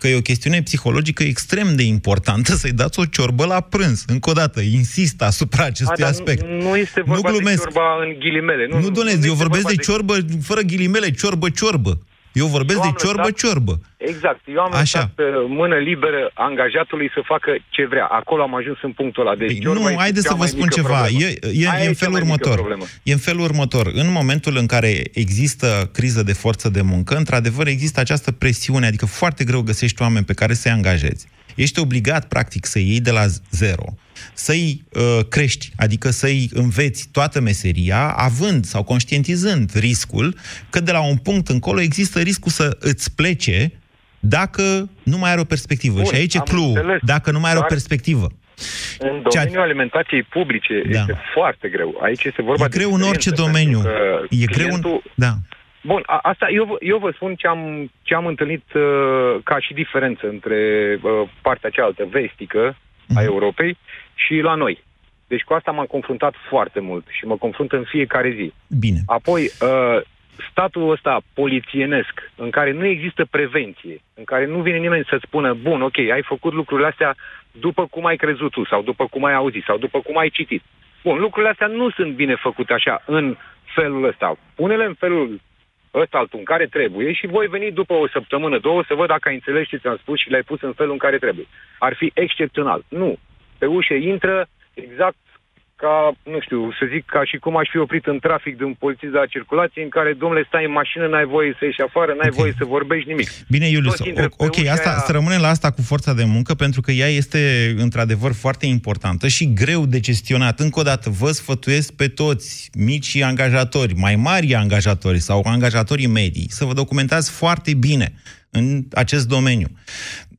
că e o chestiune psihologică extrem de importantă să-i dați o ciorbă la prânz. Încă o dată, insist asupra acestui A, dar aspect. Nu, nu este vorba nu glumesc. de ciorba în ghilimele. Nu, Nu, doamne, eu este vorbesc vorba de ciorbă fără ghilimele, ciorbă-ciorbă. Eu vorbesc Eu de am ciorbă-ciorbă. Exact. Eu am Așa. lăsat uh, mână liberă angajatului să facă ce vrea. Acolo am ajuns în punctul ăla. Deci, ciorba Nu, este haideți cea să vă mai spun mică ceva. problemă. E, e, Aia e în cea felul mai mică următor. problemă. E în felul următor. În momentul în care există criză de forță de muncă, într-adevăr există această presiune, adică foarte greu găsești oameni pe care să-i angajezi. Ești obligat, practic, să iei de la zero, să-i uh, crești, adică să-i înveți toată meseria, având sau conștientizând riscul că de la un punct încolo există riscul să îți plece dacă nu mai are o perspectivă. Bun, și aici e am clou, înțeles, dacă nu mai are o dar- perspectivă. În domeniul alimentației publice Da. este foarte greu. Aici este vorba E de greu în orice experiență, domeniu. pentru că E greu în... clientul- Da. Bun, a, asta eu, vă- eu vă spun ce am, ce am întâlnit uh, ca și diferență între uh, partea cealaltă vestică Mhm. a Europei și la noi. Deci cu asta m-am confruntat foarte mult și mă confrunt în fiecare zi. Bine. Apoi, uh, statul ăsta polițienesc, în care nu există prevenție, în care nu vine nimeni să spună, bun, ok, ai făcut lucrurile astea după cum ai crezut tu, sau după cum ai auzit, sau după cum ai citit. Bun, lucrurile astea nu sunt bine făcute așa, în felul ăsta. Pune-le în felul ăsta altul în care trebuie și voi veni după o săptămână, două, să văd dacă ai înțeles ce ți-am spus și le-ai pus în felul în care trebuie. Ar fi excepțional. Nu. Pe ușă intră exact ca, nu știu, să zic, ca și cum aș fi oprit în trafic de un polițist de la circulație în care, domnule, stai în mașină, n-ai voie să ieși afară, n-ai okay. voie să vorbești nimic. Bine, Iulius, ok, asta, aia... să rămânem la asta cu forța de muncă, pentru că ea este, într-adevăr, foarte importantă și greu de gestionat. Încă o dată, vă sfătuiesc pe toți, mici angajatori, mai mari angajatori sau angajatorii medii, să vă documentați foarte bine în acest domeniu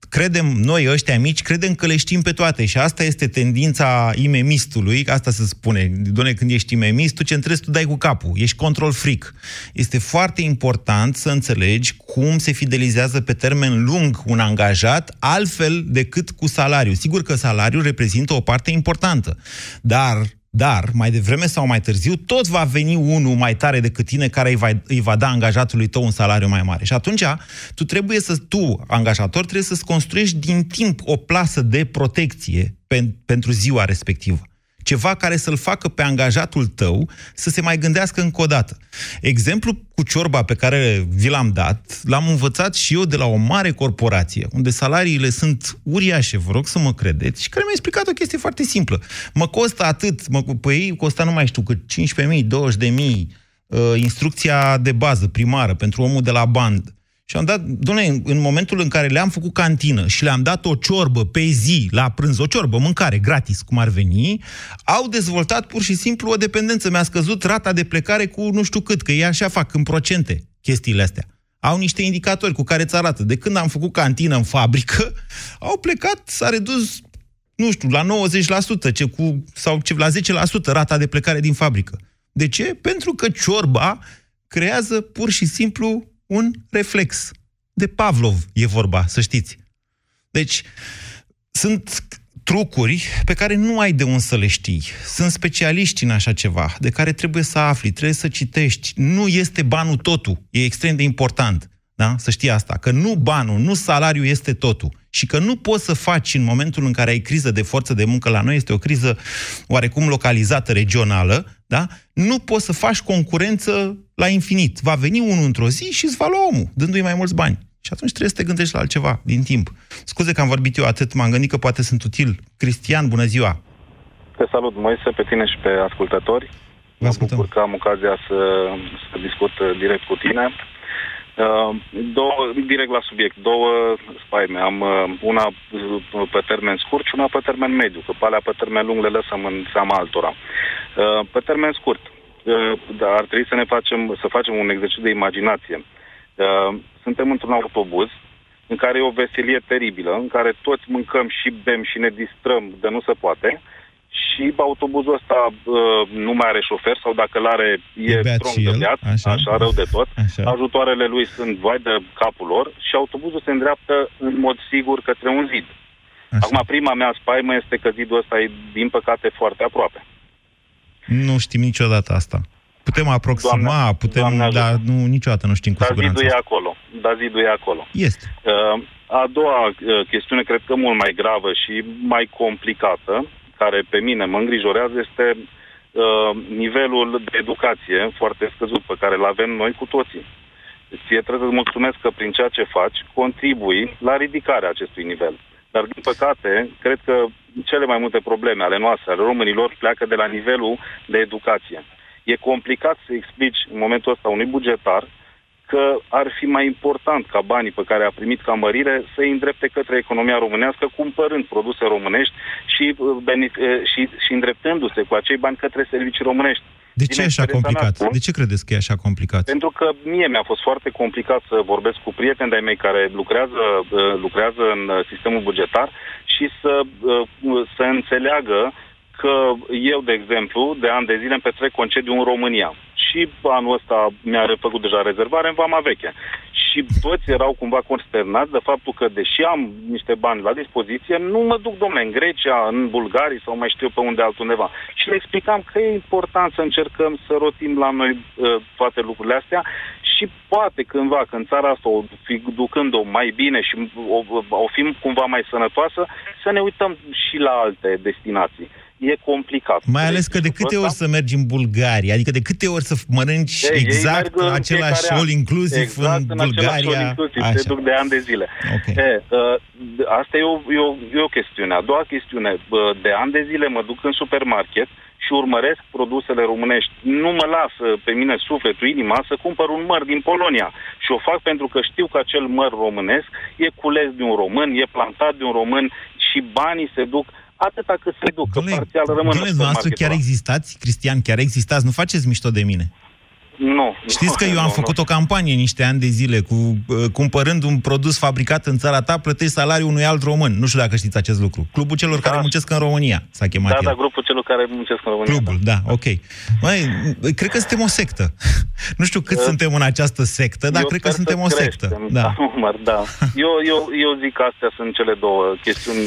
credem, noi ăștia mici, credem că le știm pe toate și asta este tendința imemistului, asta se spune, doamne, când ești imemist, tu ce întrebi, tu dai cu capul, ești control freak. Este foarte important să înțelegi cum se fidelizează pe termen lung un angajat, altfel decât cu salariu. Sigur că salariul reprezintă o parte importantă, dar dar, mai devreme sau mai târziu, tot va veni unul mai tare decât tine care îi va, îi va da angajatului tău un salariu mai mare. Și atunci, tu trebuie să, tu, angajator, trebuie să-ți construiești din timp o plasă de protecție pen, pentru ziua respectivă ceva care să-l facă pe angajatul tău să se mai gândească încă o dată. Exemplu cu ciorba pe care vi l-am dat, l-am învățat și eu de la o mare corporație, unde salariile sunt uriașe, vă rog să mă credeți, și care mi-a explicat o chestie foarte simplă. Mă costă atât, mă, pe ei costa nu mai știu cât 15.000, 20.000, uh, instrucția de bază primară pentru omul de la bandă. Și am dat, doamne, în momentul în care le-am făcut cantină și le-am dat o ciorbă pe zi la prânz, o ciorbă, mâncare, gratis, cum ar veni, au dezvoltat pur și simplu o dependență. Mi-a scăzut rata de plecare cu nu știu cât, că ei așa fac în procente chestiile astea. Au niște indicatori cu care îți arată. De când am făcut cantină în fabrică, (laughs) au plecat, s-a redus, nu știu, la 90%, ce cu, sau ce, la 10% rata de plecare din fabrică. De ce? Pentru că ciorba creează pur și simplu un reflex. De Pavlov e vorba, să știți. Deci, sunt trucuri pe care nu ai de unde să le știi. Sunt specialiști în așa ceva, de care trebuie să afli, trebuie să citești. Nu este banul totul. E extrem de important. Da? Să știi asta. Că nu banul, nu salariul este totul. Și că nu poți să faci în momentul în care ai criză de forță de muncă, la noi este o criză oarecum localizată, regională, da? nu poți să faci concurență la infinit. Va veni unul într-o zi și îți va lua omul, dându-i mai mulți bani. Și atunci trebuie să te gândești la altceva din timp. Scuze că am vorbit eu atât, m-am gândit că poate sunt util. Cristian, bună ziua! Te salut, Moise, pe tine și pe ascultători. Vă ascultăm. Mă bucur că am ocazia să, să discut direct cu tine. Uh, două, direct la subiect, două spaime. Am uh, una pe termen scurt și una pe termen mediu, că pe alea pe termen lung le lăsăm în seama altora. Uh, pe termen scurt, uh, ar trebui să ne facem, să facem un exercițiu de imaginație. Uh, suntem într-un autobuz în care e o veselie teribilă, în care toți mâncăm și bem și ne distrăm de nu se poate și autobuzul ăsta uh, nu mai are șofer sau dacă îl are e, e strong de beat, așa. așa rău de tot. Așa. Ajutoarele lui sunt vai de capul lor și autobuzul se îndreaptă în mod sigur către un zid. Așa. Acum, prima mea spaimă este că zidul ăsta e, din păcate, foarte aproape. Nu știm niciodată asta. Putem aproxima, doamne, putem, doamne dar nu, niciodată nu știm cu dar siguranță. Zidul e acolo. Dar zidul e acolo. Este. Uh, a doua uh, chestiune, cred că mult mai gravă și mai complicată, care pe mine mă îngrijorează este uh, nivelul de educație foarte scăzut pe care îl avem noi cu toții. Ție trebuie să mulțumesc că prin ceea ce faci contribui la ridicarea acestui nivel. Dar, din păcate, cred că cele mai multe probleme ale noastre, ale românilor, pleacă de la nivelul de educație. E complicat să explici în momentul ăsta unui bugetar că ar fi mai important ca banii pe care a primit ca mărire să îi îndrepte către economia românească, cumpărând produse românești și, uh, uh, și, și îndreptându-se cu acei bani către servicii românești. De ce e așa complicat? De ce credeți că e așa complicat? Pentru că mie mi-a fost foarte complicat să vorbesc cu prieteni de-ai mei care lucrează, uh, lucrează în sistemul bugetar și să, să înțeleagă că eu, de exemplu, de ani de zile îmi petrec concediu în România și anul ăsta mi-a făcut deja rezervare în Vama Veche. Și toți erau cumva consternați de faptul că, deși am niște bani la dispoziție, nu mă duc, domnule, în Grecia, în Bulgaria sau mai știu eu pe unde altundeva. Și le explicam că e important să încercăm să rotim la noi uh, toate lucrurile astea și poate cândva, când țara asta o fi ducând-o mai bine și o, o fim cumva mai sănătoasă, să ne uităm și la alte destinații e complicat. Mai ales că de câte ori să mergi în Bulgaria? Adică de câte ori să mănânci Ei, ei exact merg în același fiecare an. all inclusiv exact, în în același Bulgaria? all inclusiv, Așa. se duc de ani de zile. Okay. E, uh, asta e o, e, o, e o chestiune. A doua chestiune, uh, de ani de zile mă duc în supermarket și urmăresc produsele românești. Nu mă lasă pe mine sufletul, inima, să cumpăr un măr din Polonia. Și o fac pentru că știu că acel măr românesc e cules de un român, e plantat de un român și banii se duc atâta cât se duc, că parțial rămân Domnule, în dumneavoastră supermarketul chiar ăla. existați? Cristian, chiar existați? Nu faceți mișto de mine. Nu. Știți că (laughs) eu am făcut o campanie niște ani de zile cu uh, cumpărând un produs fabricat în țara ta, plătești salariul unui alt român. Nu știu dacă știți acest lucru. Clubul celor care muncesc în România s-a chemat Da, el. da, grupul celor care muncesc în România. Clubul, da, ok. Măi, cred că suntem o sectă. (laughs) nu știu cât Uh, suntem în această sectă, dar Eu cred că sper suntem să o sectă. creștem, Da. (laughs) număr, da. Eu, eu, eu zic că astea sunt cele două chestiuni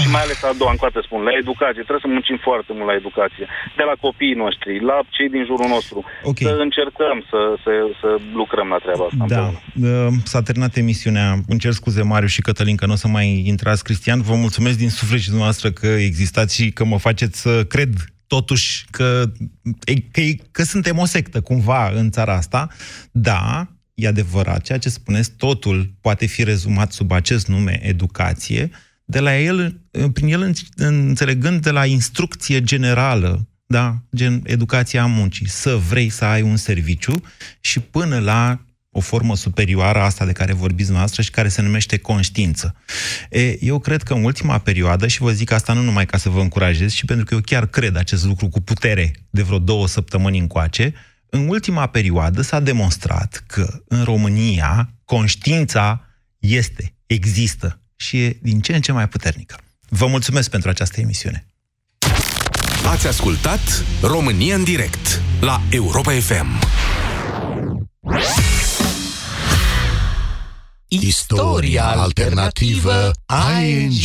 și mai ales a doua încoate spun, la educație, trebuie să muncim foarte mult la educație, de la copiii noștri, la cei din jurul nostru, Ok. să încercăm să, să, să lucrăm la treaba asta. Da, uh, s-a terminat emisiunea. Îmi cer scuze, Mariu și Cătălin, că nu o să mai intrați. Cristian, vă mulțumesc din suflet și dumneavoastră că existați și că mă faceți să cred totuși că, că, că suntem o sectă cumva în țara asta. Da, e adevărat, ceea ce spuneți, totul poate fi rezumat sub acest nume educație, de la el, prin el în- înțelegând de la instrucție generală, da, gen educația muncii, să vrei să ai un serviciu și până la o formă superioară a asta de care vorbiți noastră și care se numește conștiință. E, eu cred că în ultima perioadă, și vă zic asta nu numai ca să vă încurajez, ci pentru că eu chiar cred acest lucru cu putere de vreo două săptămâni încoace, în ultima perioadă s-a demonstrat că în România conștiința este, există și e din ce în ce mai puternică. Vă mulțumesc pentru această emisiune. Ați ascultat România în direct la Europa FM. Istoria alternativă ING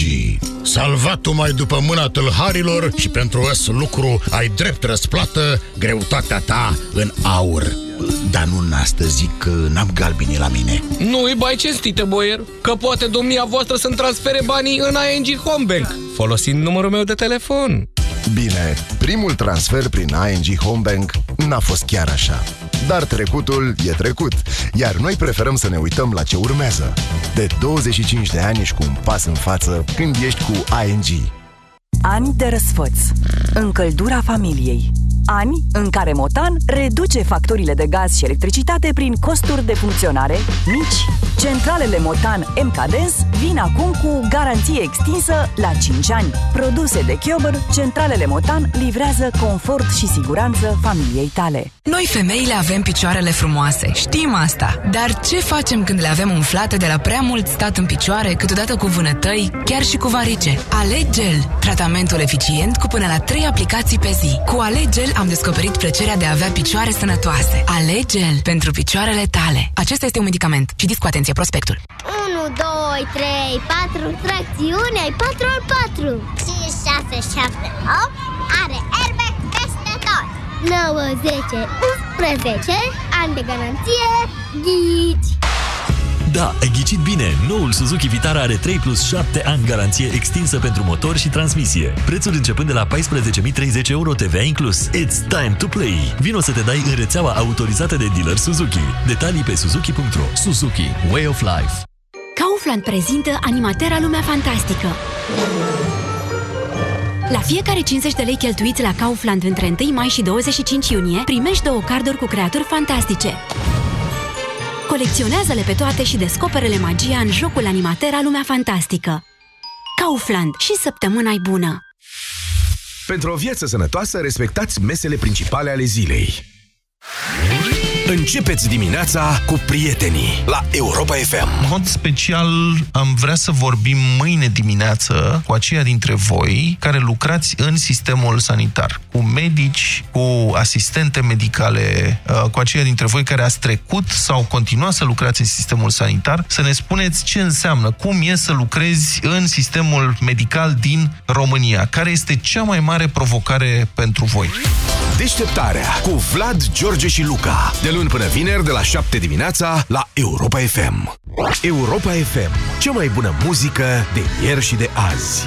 Salvat-o mai după mâna tâlharilor și pentru ăs lucru ai drept răsplată greutatea ta în aur. Dar nu în astăzi, zic că n-am galbini la mine. Nu-i bai cinstite, boier, că poate domnia voastră să-mi transfere banii în ING Home Bank, folosind numărul meu de telefon. Bine, primul transfer prin ING Home Bank n-a fost chiar așa. Dar trecutul e trecut, iar noi preferăm să ne uităm la ce urmează. De 25 de ani ești cu un pas în față când ești cu ING. Ani de răsfăț. Încăldura familiei. Ani în care Motan reduce facturile de gaz și electricitate prin costuri de funcționare mici. Centralele Motan MKDens vin acum cu garanție extinsă la 5 ani. Produse de Chiober, centralele Motan livrează confort și siguranță familiei tale. Noi femeile avem picioarele frumoase, știm asta. Dar ce facem când le avem umflate de la prea mult stat în picioare, câteodată cu vânătăi, chiar și cu varice? Alegel, tratamentul eficient cu până la 3 aplicații pe zi. Cu Alegel am descoperit plăcerea de a avea picioare sănătoase. Alegel pentru picioarele tale. Acesta este un medicament. Citiți cu atenție prospectul. 1, 2, 3, 4, tracțiune, ai 4 al 4 5, 6, 7, 8 Are airbag peste tot 9, 10, 11 Ani de garanție Ghici Da, ai ghicit bine! Noul Suzuki Vitara are 3 plus 7 ani garanție extinsă pentru motor și transmisie. Prețul începând de la 14.030 euro TVA inclus. It's time to play! Vino să te dai în rețeaua autorizată de dealer Suzuki. Detalii pe suzuki.ro Suzuki. Way of Life. Kaufland prezintă Animatera Lumea Fantastică. La fiecare 50 de lei cheltuiți la Kaufland între 1 mai și 25 iunie, primești două carduri cu creaturi fantastice. Colecționează-le pe toate și descoperele magia în jocul Animatera Lumea Fantastică. Kaufland și săptămâna bună! Pentru o viață sănătoasă, respectați mesele principale ale zilei. Începeți dimineața cu prietenii la Europa FM. În mod special am vrea să vorbim mâine dimineață cu aceia dintre voi care lucrați în sistemul sanitar, cu medici, cu asistente medicale, uh, cu aceia dintre voi care ați trecut sau continuat să lucrați în sistemul sanitar, să ne spuneți ce înseamnă, cum e să lucrezi în sistemul medical din România, care este cea mai mare provocare pentru voi. Deșteptarea cu Vlad, George și Luca. De luni până vineri, de la 7 dimineața, la Europa FM. Europa FM. Cea mai bună muzică de ieri și de azi.